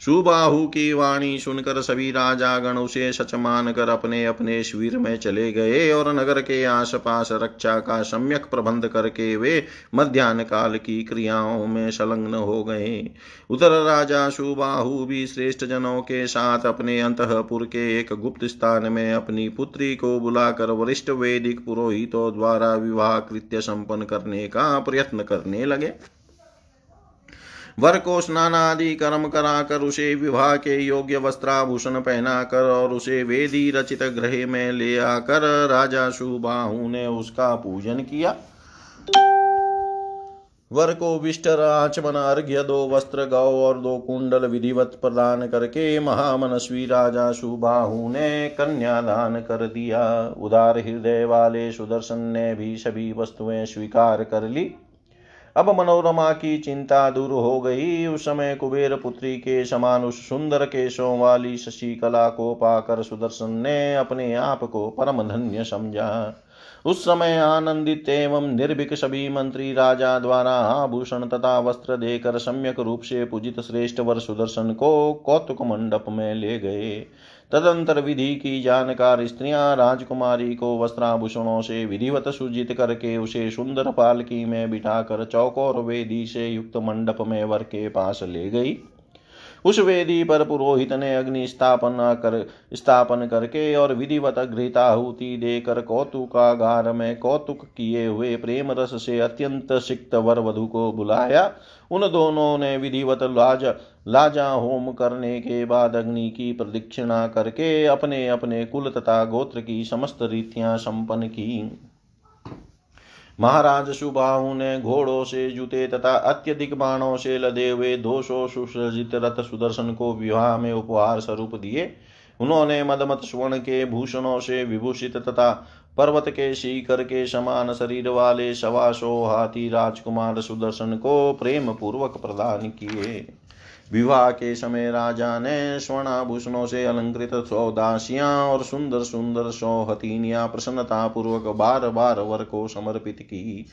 सुबाहु की वाणी सुनकर सभी राजागण उसे सच मान कर अपने अपने शिविर में चले गए और नगर के आसपास रक्षा का सम्यक प्रबंध करके वे मध्यान्ह काल की क्रियाओं में संलग्न हो गए। उधर राजा सुबाहु भी श्रेष्ठ जनों के साथ अपने अंतपुर के एक गुप्त स्थान में अपनी पुत्री को बुलाकर वरिष्ठ वैदिक पुरोहितों द्वारा विवाह कृत्य संपन्न करने का प्रयत्न करने लगे। वर को स्नान आदि कर्म कराकर उसे विवाह के योग्य वस्त्राभूषण पहनाकर और उसे वेदी रचित ग्रह में ले आकर राजा सुबाहु ने उसका पूजन किया। वर को विष्टर आचमन अर्घ्य दो वस्त्र गौ और दो कुंडल विधिवत प्रदान करके महामनस्वी राजा सुबाहु ने कन्यादान कर दिया। उदार हृदय वाले सुदर्शन ने भी सभी वस्तुएँ स्वीकार कर ली। अब मनोरमा की चिंता दूर हो गई। उस समय कुबेर पुत्री के समान उस सुंदर केशों वाली शशि कला को पाकर सुदर्शन ने अपने आप को परम धन्य समझा। उस समय आनंदित एवं निर्भिक सभी मंत्री राजा द्वारा आभूषण तथा वस्त्र देकर सम्यक रूप से पूजित श्रेष्ठ वर सुदर्शन को कौतुक मंडप में ले गए। तदंतर विधि की जानकार स्त्रियाँ राजकुमारी को वस्त्राभूषणों से विधिवत सूजित करके उसे सुंदर पालकी में बिठाकर चौकोर वेदी से युक्त मंडप में वर के पास ले गई। उस वेदी पर पुरोहित ने अग्नि स्थापना कर, स्थापन करके और विधिवत घृताहुति देकर कौतुकागार में कौतुक किए हुए प्रेम रस से अत्यंत सिक्त वर वधु को बुलाया। उन दोनों ने विधिवत लाज लाजा होम करने के बाद अग्नि की प्रदक्षिणा करके अपने अपने कुल तथा गोत्र की समस्त रीतियाँ संपन्न की। महाराज सुबाहु ने घोड़ों से जूते तथा अत्यधिक बाणों से लदे हुए दो सौ सुसज्जित रथ सुदर्शन को विवाह में उपहार स्वरूप दिए। उन्होंने मदमत स्वर्ण के भूषणों से विभूषित तथा पर्वत के शिखर के समान शरीर वाले सवासो हाथी राजकुमार सुदर्शन को प्रेम पूर्वक प्रदान किए। विवाह के समय राजा ने स्वर्णाभूषणों से अलंकृत सौ दासियाँ और सुंदर सुंदर सौ हथीनियाँ प्रसन्नता पूर्वक बार बार वर को समर्पित की।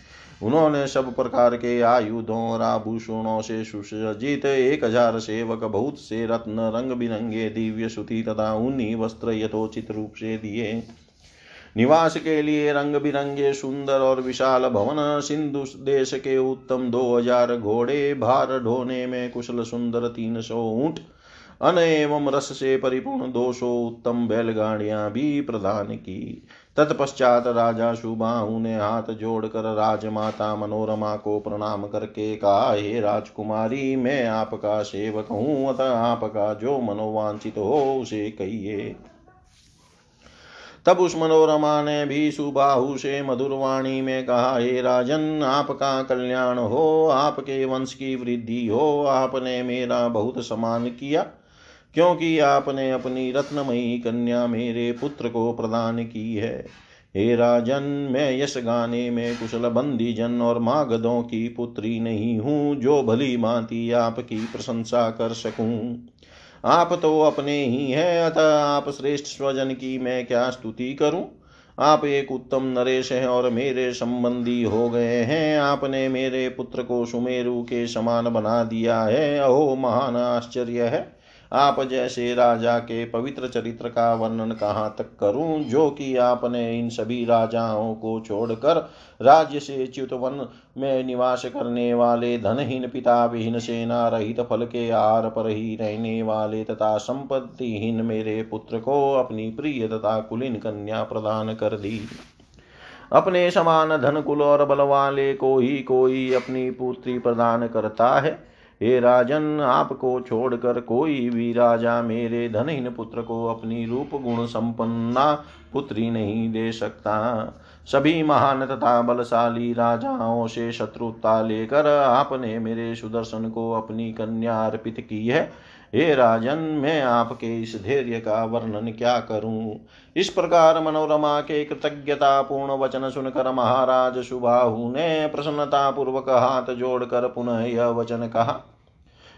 उन्होंने सब प्रकार के आयुधों और आभूषणों से सुसज्जित एक हज़ार सेवक, बहुत से रत्न रंग बिरंगे दिव्य सुति तथा ऊनी वस्त्र यथोचित रूप से दिए। निवास के लिए रंग बिरंगे सुंदर और विशाल भवन, सिंधु देश के उत्तम दो हज़ार घोड़े, भार ढोने में कुशल सुंदर तीन सौ ऊँट अन एवं रस से परिपूर्ण दो सौ उत्तम बैलगाड़ियाँ भी प्रदान की। तत्पश्चात राजा सुबाहु ने हाथ जोड़कर राजमाता मनोरमा को प्रणाम करके कहा, हे राजकुमारी, मैं आपका सेवक हूँ, अतः आपका जो मनोवांचित हो उसे कहिए। तब उस मनोरमा ने भी सुबाहु से मधुरवाणी में कहा, हे राजन, आपका कल्याण हो, आपके वंश की वृद्धि हो, आपने मेरा बहुत सम्मान किया, क्योंकि आपने अपनी रत्नमयी कन्या मेरे पुत्र को प्रदान की है। हे राजन, मैं यश गाने में कुशल बंदी जन और मागधों की पुत्री नहीं हूँ, जो भली भांति आपकी प्रशंसा कर सकूँ। आप तो अपने ही हैं, अतः आप श्रेष्ठ स्वजन की मैं क्या स्तुति करूँ? आप एक उत्तम नरेश हैं और मेरे संबंधी हो गए हैं। आपने मेरे पुत्र को सुमेरु के समान बना दिया है। अहो, महान आश्चर्य है। आप जैसे राजा के पवित्र चरित्र का वर्णन कहाँ तक करूँ? जो कि आपने इन सभी राजाओं को छोड़कर राज्य से च्युत वन में निवास करने वाले धनहीन पिता विहीन सेना रहित फल के आर पर ही रहने वाले तथा संपत्तिहीन मेरे पुत्र को अपनी प्रिय तथा कुलीन कन्या प्रदान कर दी। अपने समान धन कुल और बल वाले को ही कोई अपनी पुत्री प्रदान करता है। हे राजन, आपको छोड़कर कोई भी राजा मेरे धनहीन पुत्र को अपनी रूप गुण संपन्ना पुत्री नहीं दे सकता। सभी महान तथा बलशाली राजाओं से शत्रुता लेकर आपने मेरे सुदर्शन को अपनी कन्या अर्पित की है। हे राजन, मैं आपके इस धैर्य का वर्णन क्या करूँ? इस प्रकार मनोरमा के कृतज्ञता पूर्ण वचन सुनकर महाराज सुबाहु ने प्रसन्नता पूर्वक हाथ जोड़कर पुनः यह वचन कहा,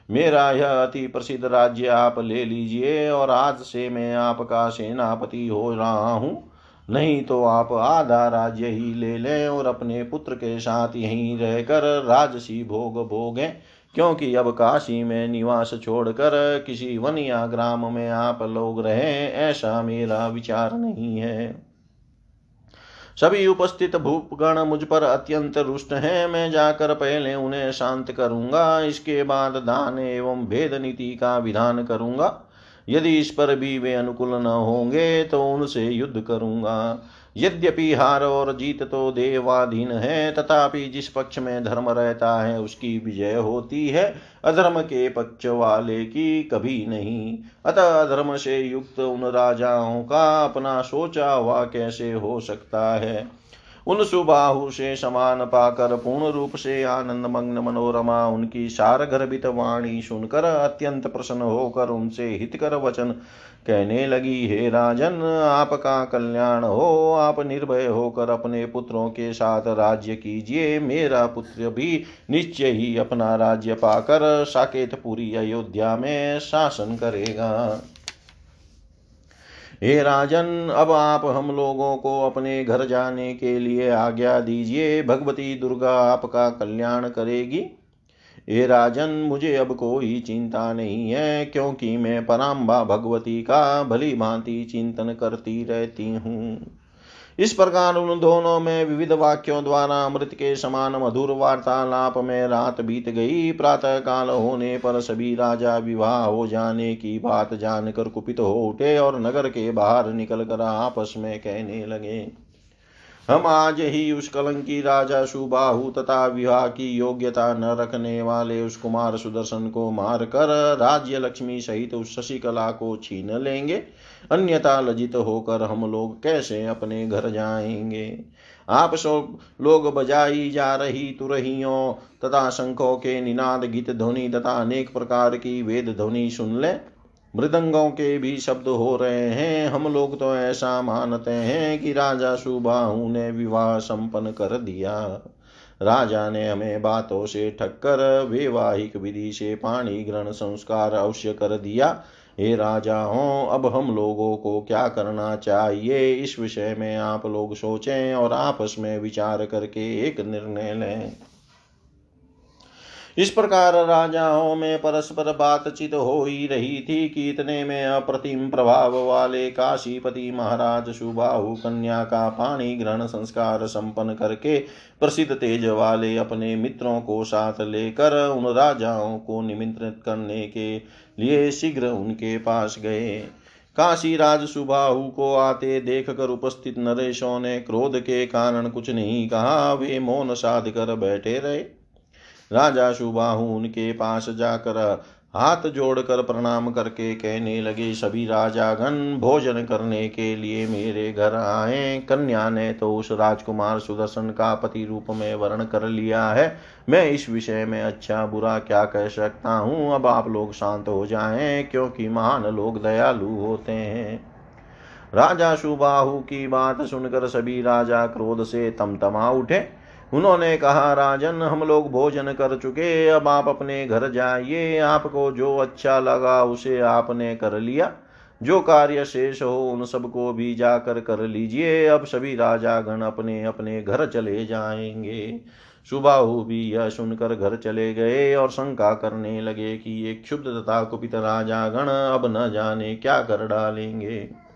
मेरा यह अति प्रसिद्ध राज्य आप ले लीजिए और आज से मैं आपका सेनापति हो रहा हूँ। नहीं तो आप आधा राज्य ही ले लें और अपने पुत्र के साथ यहीं रहकर राजसी भोग भोगें। क्योंकि अब काशी में निवास छोड़कर किसी वन या ग्राम में आप लोग रहे, ऐसा मेरा विचार नहीं है। सभी उपस्थित भूपगण मुझ पर अत्यंत रुष्ट हैं। मैं जाकर पहले उन्हें शांत करूँगा, इसके बाद दान एवं भेद नीति का विधान करूँगा। यदि इस पर भी वे अनुकूल न होंगे तो उनसे युद्ध करूँगा। यद्यपि हार और जीत तो देवाधीन है, तथापि जिस पक्ष में धर्म रहता है, उसकी विजय होती है। अधर्म के पक्ष वाले की कभी नहीं। अतः अधर्म से युक्त उन राजाओं का अपना सोचा हुआ कैसे हो सकता है? उन सुबाहु से समान पाकर पूर्ण रूप से आनंद मग्न मनोरमा उनकी सार गर्भित वाणी सुनकर अत्यंत प्रसन्न होकर उनसे हितकर वचन कहने लगी, हे राजन, आपका कल्याण हो, आप निर्भय होकर अपने पुत्रों के साथ राज्य कीजिए। मेरा पुत्र भी निश्चय ही अपना राज्य पाकर साकेतपुरी अयोध्या में शासन करेगा। हे राजन, अब आप हम लोगों को अपने घर जाने के लिए आज्ञा दीजिए। भगवती दुर्गा आपका कल्याण करेगी। हे राजन, मुझे अब कोई चिंता नहीं है, क्योंकि मैं पराम्बा भगवती का भली भांति चिंतन करती रहती हूँ। इस प्रकार उन दोनों में विविध वाक्यों द्वारा अमृत के समान मधुर वार्तालाप में रात बीत गई। प्रातः काल होने पर सभी राजा विवाह हो जाने की बात जानकर कुपित हो उठे और नगर के बाहर निकलकर आपस में कहने लगे। हम आज ही उस कलंकी राजा सुबाहु तथा विवाह की योग्यता न रखने वाले उस कुमार सुदर्शन को मार कर राज्य लक्ष्मी सहित उस शशिकला को छीन लेंगे। अन्यथा लजित होकर हम लोग कैसे अपने घर जाएँगे? आप सब लोग बजाई जा रही तुरहियों तथा शंखों के निनाद गीत ध्वनि तथा अनेक प्रकार की वेद ध्वनि सुन ले। मृदंगों के भी शब्द हो रहे हैं। हम लोग तो ऐसा मानते हैं कि राजा सुबाहु ने विवाह संपन्न कर दिया। राजा ने हमें बातों से ठक्कर वैवाहिक विधि से पाणी ग्रहण संस्कार अवश्य कर दिया। हे राजाओं, अब हम लोगों को क्या करना चाहिए? इस विषय में आप लोग सोचें और आपस में विचार करके एक निर्णय लें। इस प्रकार राजाओं में परस्पर बातचीत हो ही रही थी कि इतने में अप्रतिम प्रभाव वाले काशीपति महाराज सुबाहु कन्या का पाणी ग्रहण संस्कार संपन्न करके प्रसिद्ध तेज वाले अपने मित्रों को साथ लेकर उन राजाओं को निमंत्रित करने के लिए शीघ्र उनके पास गए। काशी राज सुबाहु को आते देख कर उपस्थित नरेशों ने क्रोध के कारण कुछ नहीं कहा। वे मौन साध कर बैठे रहे। राजा सुबाहु उनके पास जाकर हाथ जोड़कर प्रणाम करके कहने लगे, सभी राजागण, भोजन करने के लिए मेरे घर आए। कन्या ने तो उस राजकुमार सुदर्शन का पति रूप में वर्ण कर लिया है। मैं इस विषय में अच्छा बुरा क्या कह सकता हूँ? अब आप लोग शांत हो जाएँ, क्योंकि महान लोग दयालु होते हैं। राजा सुबाहु की बात सुनकर सभी राजा क्रोध से तमतमा उठे। उन्होंने कहा, राजन, हम लोग भोजन कर चुके अब आप अपने घर जाइए, आपको जो अच्छा लगा उसे आपने कर लिया। जो कार्य शेष हो, उन सबको भी जाकर कर लीजिए, अब सभी राजा गण अपने अपने घर चले जाएँगे। सुबाहु भी यह सुनकर घर चले गए और शंका करने लगे कि ये क्षुब्ध तथा कुपित राजा गण अब न जाने क्या कर डालेंगे।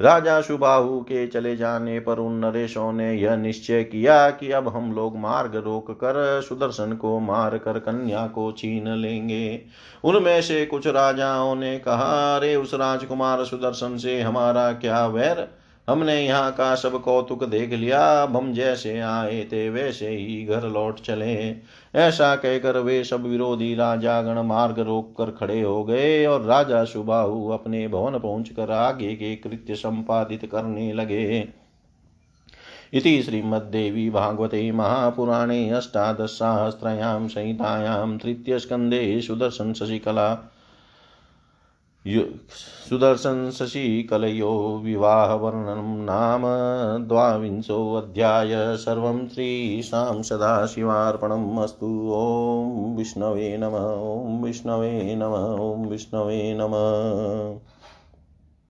राजा सुबाहु के चले जाने पर उन नरेशों ने यह निश्चय किया कि अब हम लोग मार्ग रोक कर सुदर्शन को मार कर कन्या को छीन लेंगे। उनमें से कुछ राजाओं ने कहा, अरे, उस राजकुमार सुदर्शन से हमारा क्या वैर हमने यहाँ का सब कौतुक देख लिया। अब हम जैसे आए थे वैसे ही घर लौट चले। ऐसा कहकर वे सब विरोधी राजा गण मार्ग रोक कर खड़े हो गए और राजा सुबाहु अपने भवन पहुंचकर आगे के कृत्य संपादित करने लगे। इति श्रीमद्देवी भागवते महापुराणे अष्टादशसाहस्रयां संहितायां तृतीयस्कन्धे सुदर्शन शशिकला सुदर्शन शशिकलयो विवाहवर्णनं नाम द्वाविंशोऽध्याय सर्वं श्रीशां सदाशिवार्पणम् अस्तु। ॐ विष्णवे नम, ॐ विष्णवे नम, ॐ विष्णवे नमः।